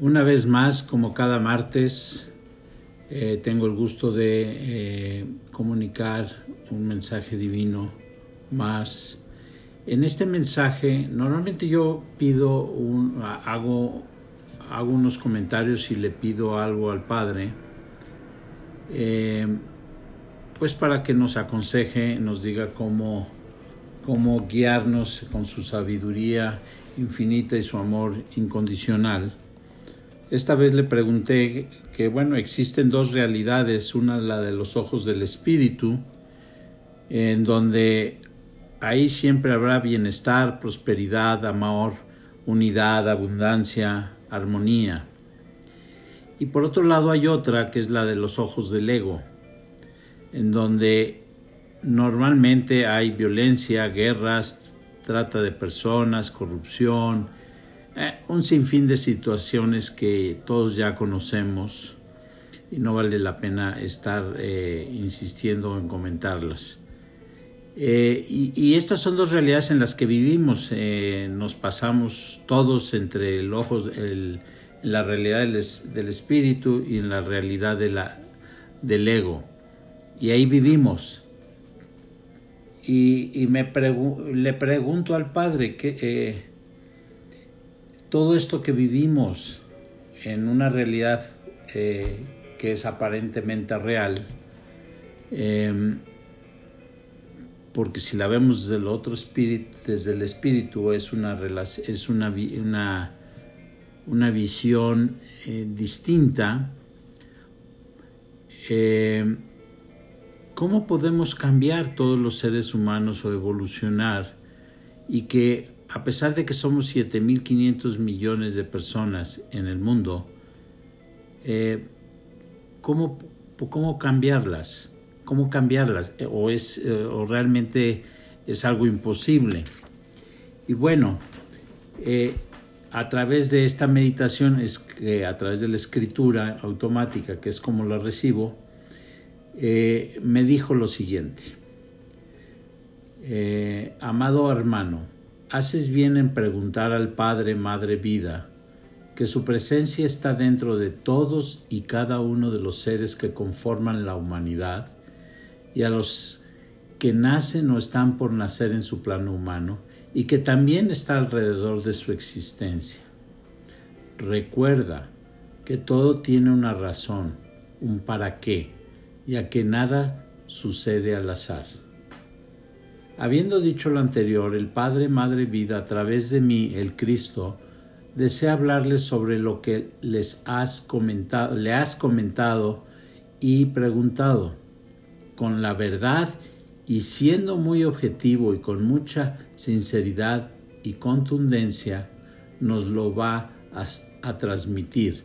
Una vez más, como cada martes, eh, tengo el gusto de eh, comunicar un mensaje divino más. En este mensaje, normalmente yo pido, un, hago, hago unos comentarios y le pido algo al Padre, eh, pues para que nos aconseje, nos diga cómo, cómo guiarnos con su sabiduría infinita y su amor incondicional. Esta vez le pregunté que, bueno, existen dos realidades, una la de los ojos del espíritu, en donde ahí siempre habrá bienestar, prosperidad, amor, unidad, abundancia, armonía. Y por otro lado hay otra que es la de los ojos del ego, en donde normalmente hay violencia, guerras, trata de personas, corrupción, eh, un sinfín de situaciones que todos ya conocemos y no vale la pena estar eh, insistiendo en comentarlas. Eh, y, estas son dos realidades en las que vivimos. nos pasamos todos entre el ojo, el, la realidad del, espíritu y en la realidad de la, del ego. Y ahí vivimos. Y, me le pregunto al Padre que todo esto que vivimos en una realidad eh, que es aparentemente real, em, porque si la vemos desde el otro espíritu, desde el espíritu, es una, es una, una, una visión eh, distinta. Em, ¿Cómo podemos cambiar todos los seres humanos o evolucionar y que a pesar de que somos 7.500 millones de personas en el mundo, eh, ¿cómo, cambiarlas? ¿Cómo cambiarlas? Eh, ¿O, es, eh, ¿O realmente es algo imposible? Y bueno, a través de esta meditación, a través de la escritura automática, que es como la recibo, me dijo lo siguiente. amado hermano, haces bien en preguntar al Padre, Madre Vida, que su presencia está dentro de todos y cada uno de los seres que conforman la humanidad y a los que nacen o están por nacer en su plano humano y que también está alrededor de su existencia. Recuerda que todo tiene una razón, un para qué, ya que nada sucede al azar. Habiendo dicho lo anterior, el Padre, Madre, Vida, a través de mí, el Cristo, desea hablarles sobre lo que les has comentado, le has comentado y preguntado, con la verdad y siendo muy objetivo y con mucha sinceridad y contundencia, nos lo va a, a transmitir,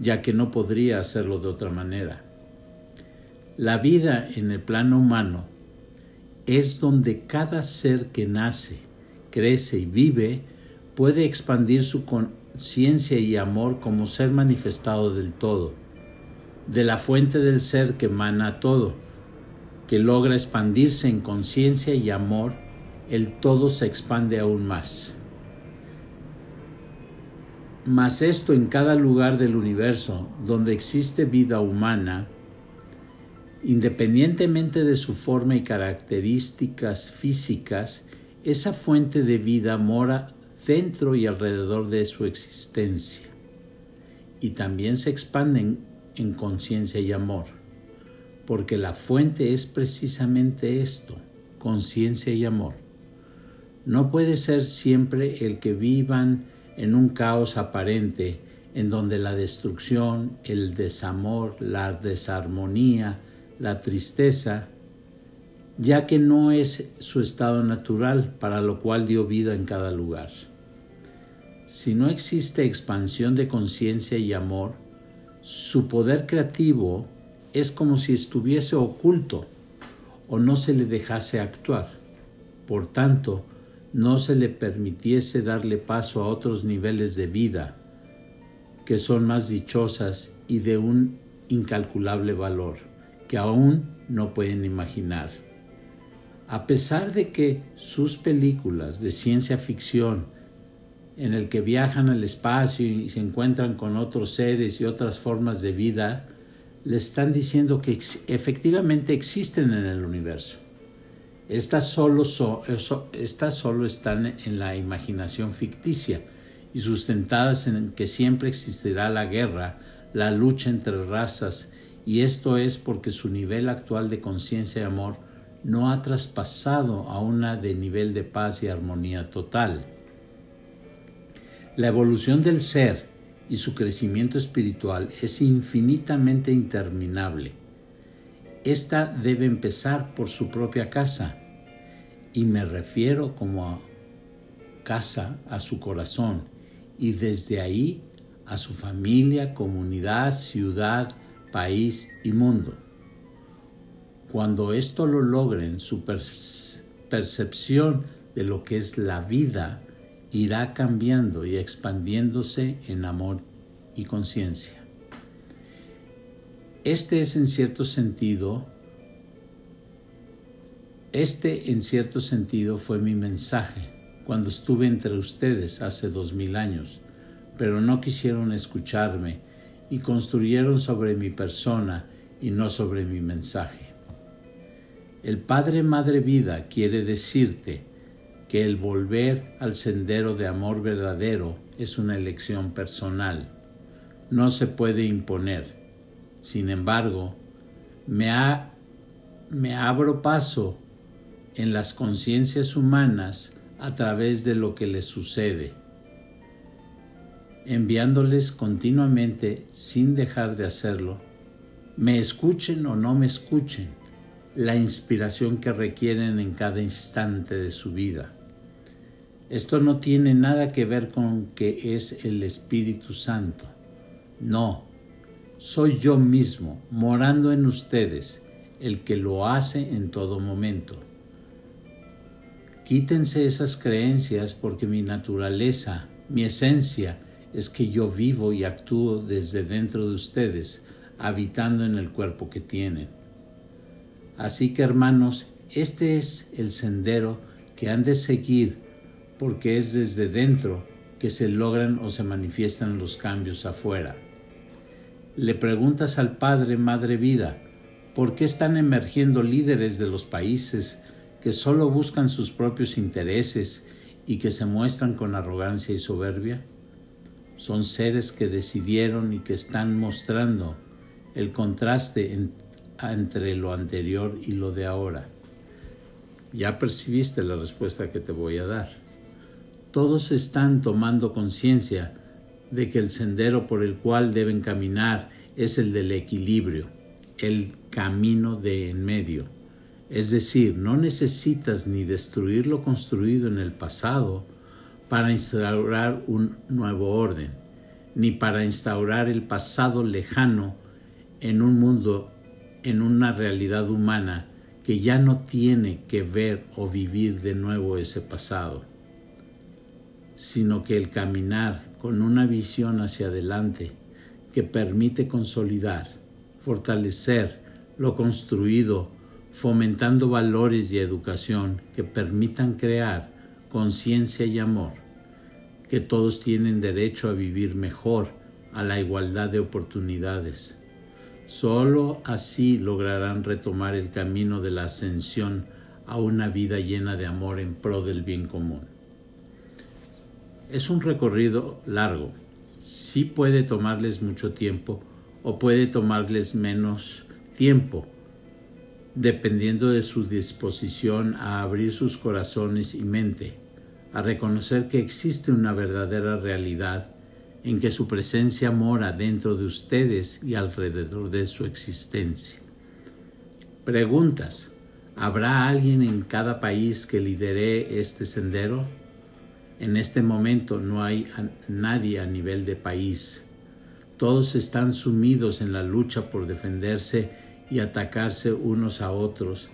ya que no podría hacerlo de otra manera. La vida en el plano humano es donde cada ser que nace, crece y vive puede expandir su conciencia y amor como ser manifestado del todo, de la fuente del ser que emana todo, que logra expandirse en conciencia y amor, el todo se expande aún más. Mas esto en cada lugar del universo donde existe vida humana, Independientemente de su forma y características físicas, esa fuente de vida mora dentro y alrededor de su existencia y también se expanden en conciencia y amor, porque la fuente es precisamente esto, conciencia y amor. No puede ser siempre el que vivan en un caos aparente en donde la destrucción, el desamor, la desarmonía, la tristeza, ya que no es su estado natural, para lo cual dio vida en cada lugar. Si no existe expansión de conciencia y amor, su poder creativo es como si estuviese oculto o no se le dejase actuar. Por tanto, no se le permitiese darle paso a otros niveles de vida que son más dichosas y de un incalculable valor que aún no pueden imaginar. A pesar de que sus películas de ciencia ficción en el que viajan al espacio y se encuentran con otros seres y otras formas de vida, les están diciendo que efectivamente existen en el universo. Estas solo, estas solo están en la imaginación ficticia y sustentadas en que siempre existirá la guerra, la lucha entre razas, y esto es porque su nivel actual de conciencia y amor no ha traspasado a una de nivel de paz y armonía total. La evolución del ser y su crecimiento espiritual es infinitamente interminable. Esta debe empezar por su propia casa, y me refiero como a casa a su corazón, y desde ahí a su familia, comunidad, ciudad, país y mundo. Cuando esto lo logren, su percepción de lo que es la vida irá cambiando y expandiéndose en amor y conciencia. Este es en cierto sentido, este en cierto sentido fue mi mensaje cuando estuve entre ustedes hace dos mil años, pero no quisieron escucharme y construyeron sobre mi persona y no sobre mi mensaje. El Padre Madre Vida quiere decirte que el volver al sendero de amor verdadero es una elección personal. No se puede imponer. Sin embargo, me, me abro paso en las conciencias humanas a través de lo que les sucede, enviándoles continuamente sin dejar de hacerlo, me escuchen o no me escuchen, la inspiración que requieren en cada instante de su vida. Esto no tiene nada que ver con que es el Espíritu Santo. No, soy yo mismo, morando en ustedes, el que lo hace en todo momento. Quítense esas creencias porque mi naturaleza, mi esencia, es que yo vivo y actúo desde dentro de ustedes, habitando en el cuerpo que tienen. Así que hermanos, este es el sendero que han de seguir porque es desde dentro que se logran o se manifiestan los cambios afuera. Le preguntas al Padre, Madre Vida, ¿por qué están emergiendo líderes de los países que solo buscan sus propios intereses y que se muestran con arrogancia y soberbia? Son seres que decidieron y que están mostrando el contraste entre lo anterior y lo de ahora. Ya percibiste la respuesta que te voy a dar. Todos están tomando conciencia de que el sendero por el cual deben caminar es el del equilibrio, el camino de en medio. Es decir, no necesitas ni destruir lo construido en el pasado para instaurar un nuevo orden, ni para instaurar el pasado lejano en un mundo en una realidad humana que ya no tiene que ver o vivir de nuevo ese pasado, sino que el caminar con una visión hacia adelante que permite consolidar, fortalecer lo construido, fomentando valores y educación que permitan crear conciencia y amor, que todos tienen derecho a vivir mejor, a la igualdad de oportunidades Solo así lograrán retomar el camino de la ascensión a una vida llena de amor en pro del bien común. Es un recorrido largo. Sí puede tomarles mucho tiempo o puede tomarles menos tiempo, dependiendo de su disposición a abrir sus corazones y mente, a reconocer que existe una verdadera realidad en que su presencia mora dentro de ustedes y alrededor de su existencia. Preguntas. ¿Habrá alguien en cada país que lidere este sendero? En este momento no hay nadie a nivel de país. Todos están sumidos en la lucha por defenderse y atacarse unos a otros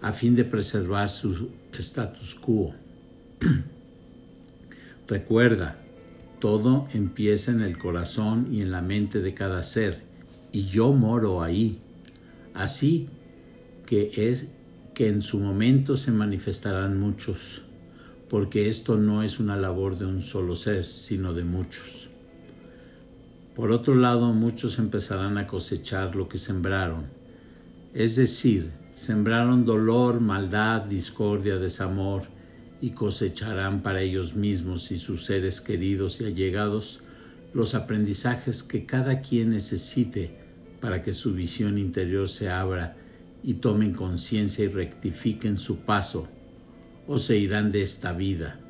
a fin de preservar su status quo. Recuerda, todo empieza en el corazón y en la mente de cada ser, y yo moro ahí. Así que es que en su momento se manifestarán muchos. porque esto no es una labor de un solo ser, sino de muchos. Por otro lado, muchos empezarán a cosechar lo que sembraron, es decir, sembraron dolor, maldad, discordia, desamor, y cosecharán para ellos mismos y sus seres queridos y allegados los aprendizajes que cada quien necesite para que su visión interior se abra y tomen conciencia y rectifiquen su paso, o se irán de esta vida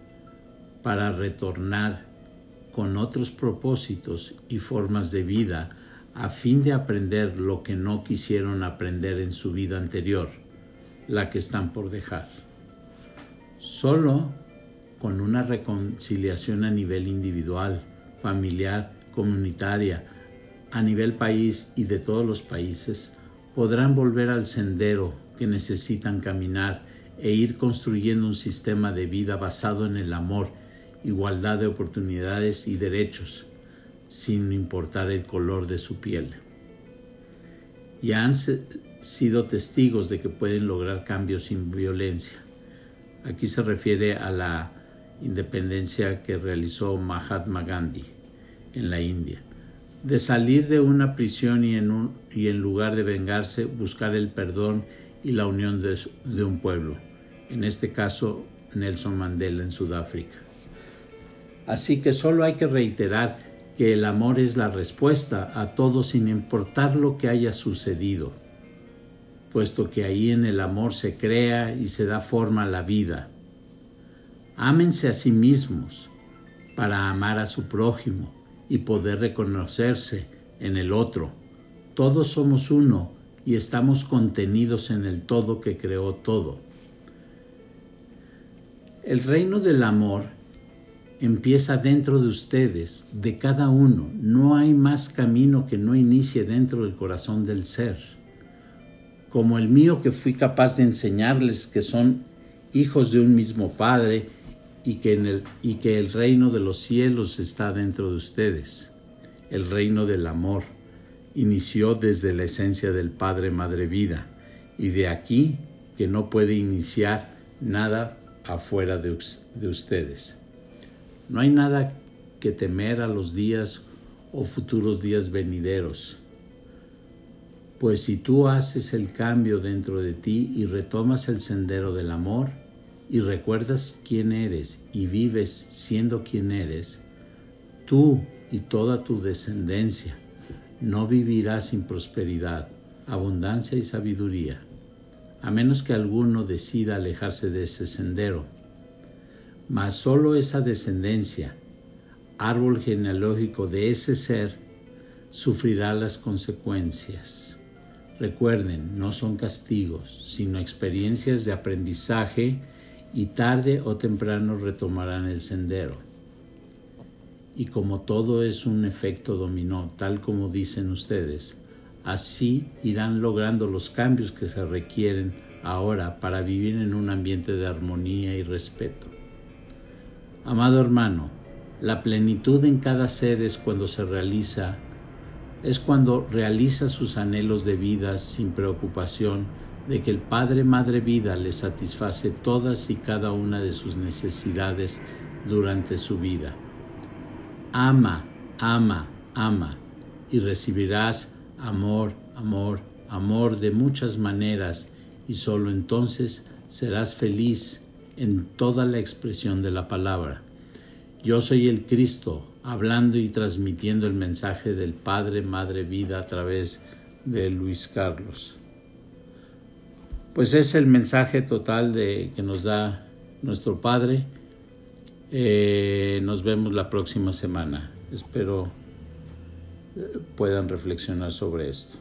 para retornar con otros propósitos y formas de vida a fin de aprender lo que no quisieron aprender en su vida anterior, la que están por dejar. Solo con una reconciliación a nivel individual, familiar, comunitaria, a nivel país y de todos los países, podrán volver al sendero que necesitan caminar e ir construyendo un sistema de vida basado en el amor, igualdad de oportunidades y derechos, sin importar el color de su piel. Y han sido testigos de que pueden lograr cambios sin violencia. Aquí se refiere a la independencia que realizó Mahatma Gandhi en la India, de salir de una prisión y en, lugar de vengarse, buscar el perdón y la unión de un pueblo, en este caso Nelson Mandela en Sudáfrica. Así que solo hay que reiterar que el amor es la respuesta a todo sin importar lo que haya sucedido, puesto que ahí en el amor se crea y se da forma a la vida. Ámense a sí mismos para amar a su prójimo y poder reconocerse en el otro. Todos somos uno y estamos contenidos en el todo que creó todo. El reino del amor empieza dentro de ustedes, de cada uno. No hay más camino que no inicie dentro del corazón del ser. Como el mío que fui capaz de enseñarles que son hijos de un mismo Padre y que, el, reino de los cielos está dentro de ustedes. El reino del amor inició desde la esencia del Padre Madre Vida y de aquí que no puede iniciar nada afuera de ustedes. No hay nada que temer a los días o futuros días venideros. Pues si tú haces el cambio dentro de ti y retomas el sendero del amor, y recuerdas quién eres y vives siendo quien eres, tú y toda tu descendencia no vivirás sin prosperidad, abundancia y sabiduría, a menos que alguno decida alejarse de ese sendero. Mas solo esa descendencia, árbol genealógico de ese ser, sufrirá las consecuencias. Recuerden, no son castigos, sino experiencias de aprendizaje y tarde o temprano retomarán el sendero. Y como todo es un efecto dominó, tal como dicen ustedes, así irán logrando los cambios que se requieren ahora para vivir en un ambiente de armonía y respeto. Amado hermano, la plenitud en cada ser es cuando se realiza, es cuando realiza sus anhelos de vida sin preocupación de que el Padre Madre Vida le satisface todas y cada una de sus necesidades durante su vida. Ama, ama, ama, y recibirás amor, amor, amor de muchas maneras, y sólo entonces serás feliz en toda la expresión de la palabra. Yo soy el Cristo, hablando y transmitiendo el mensaje del Padre Madre Vida a través de Luis Carlos. Pues es el mensaje total de, que nos da nuestro Padre. Eh, nos vemos la próxima semana. Espero eh, puedan reflexionar sobre esto.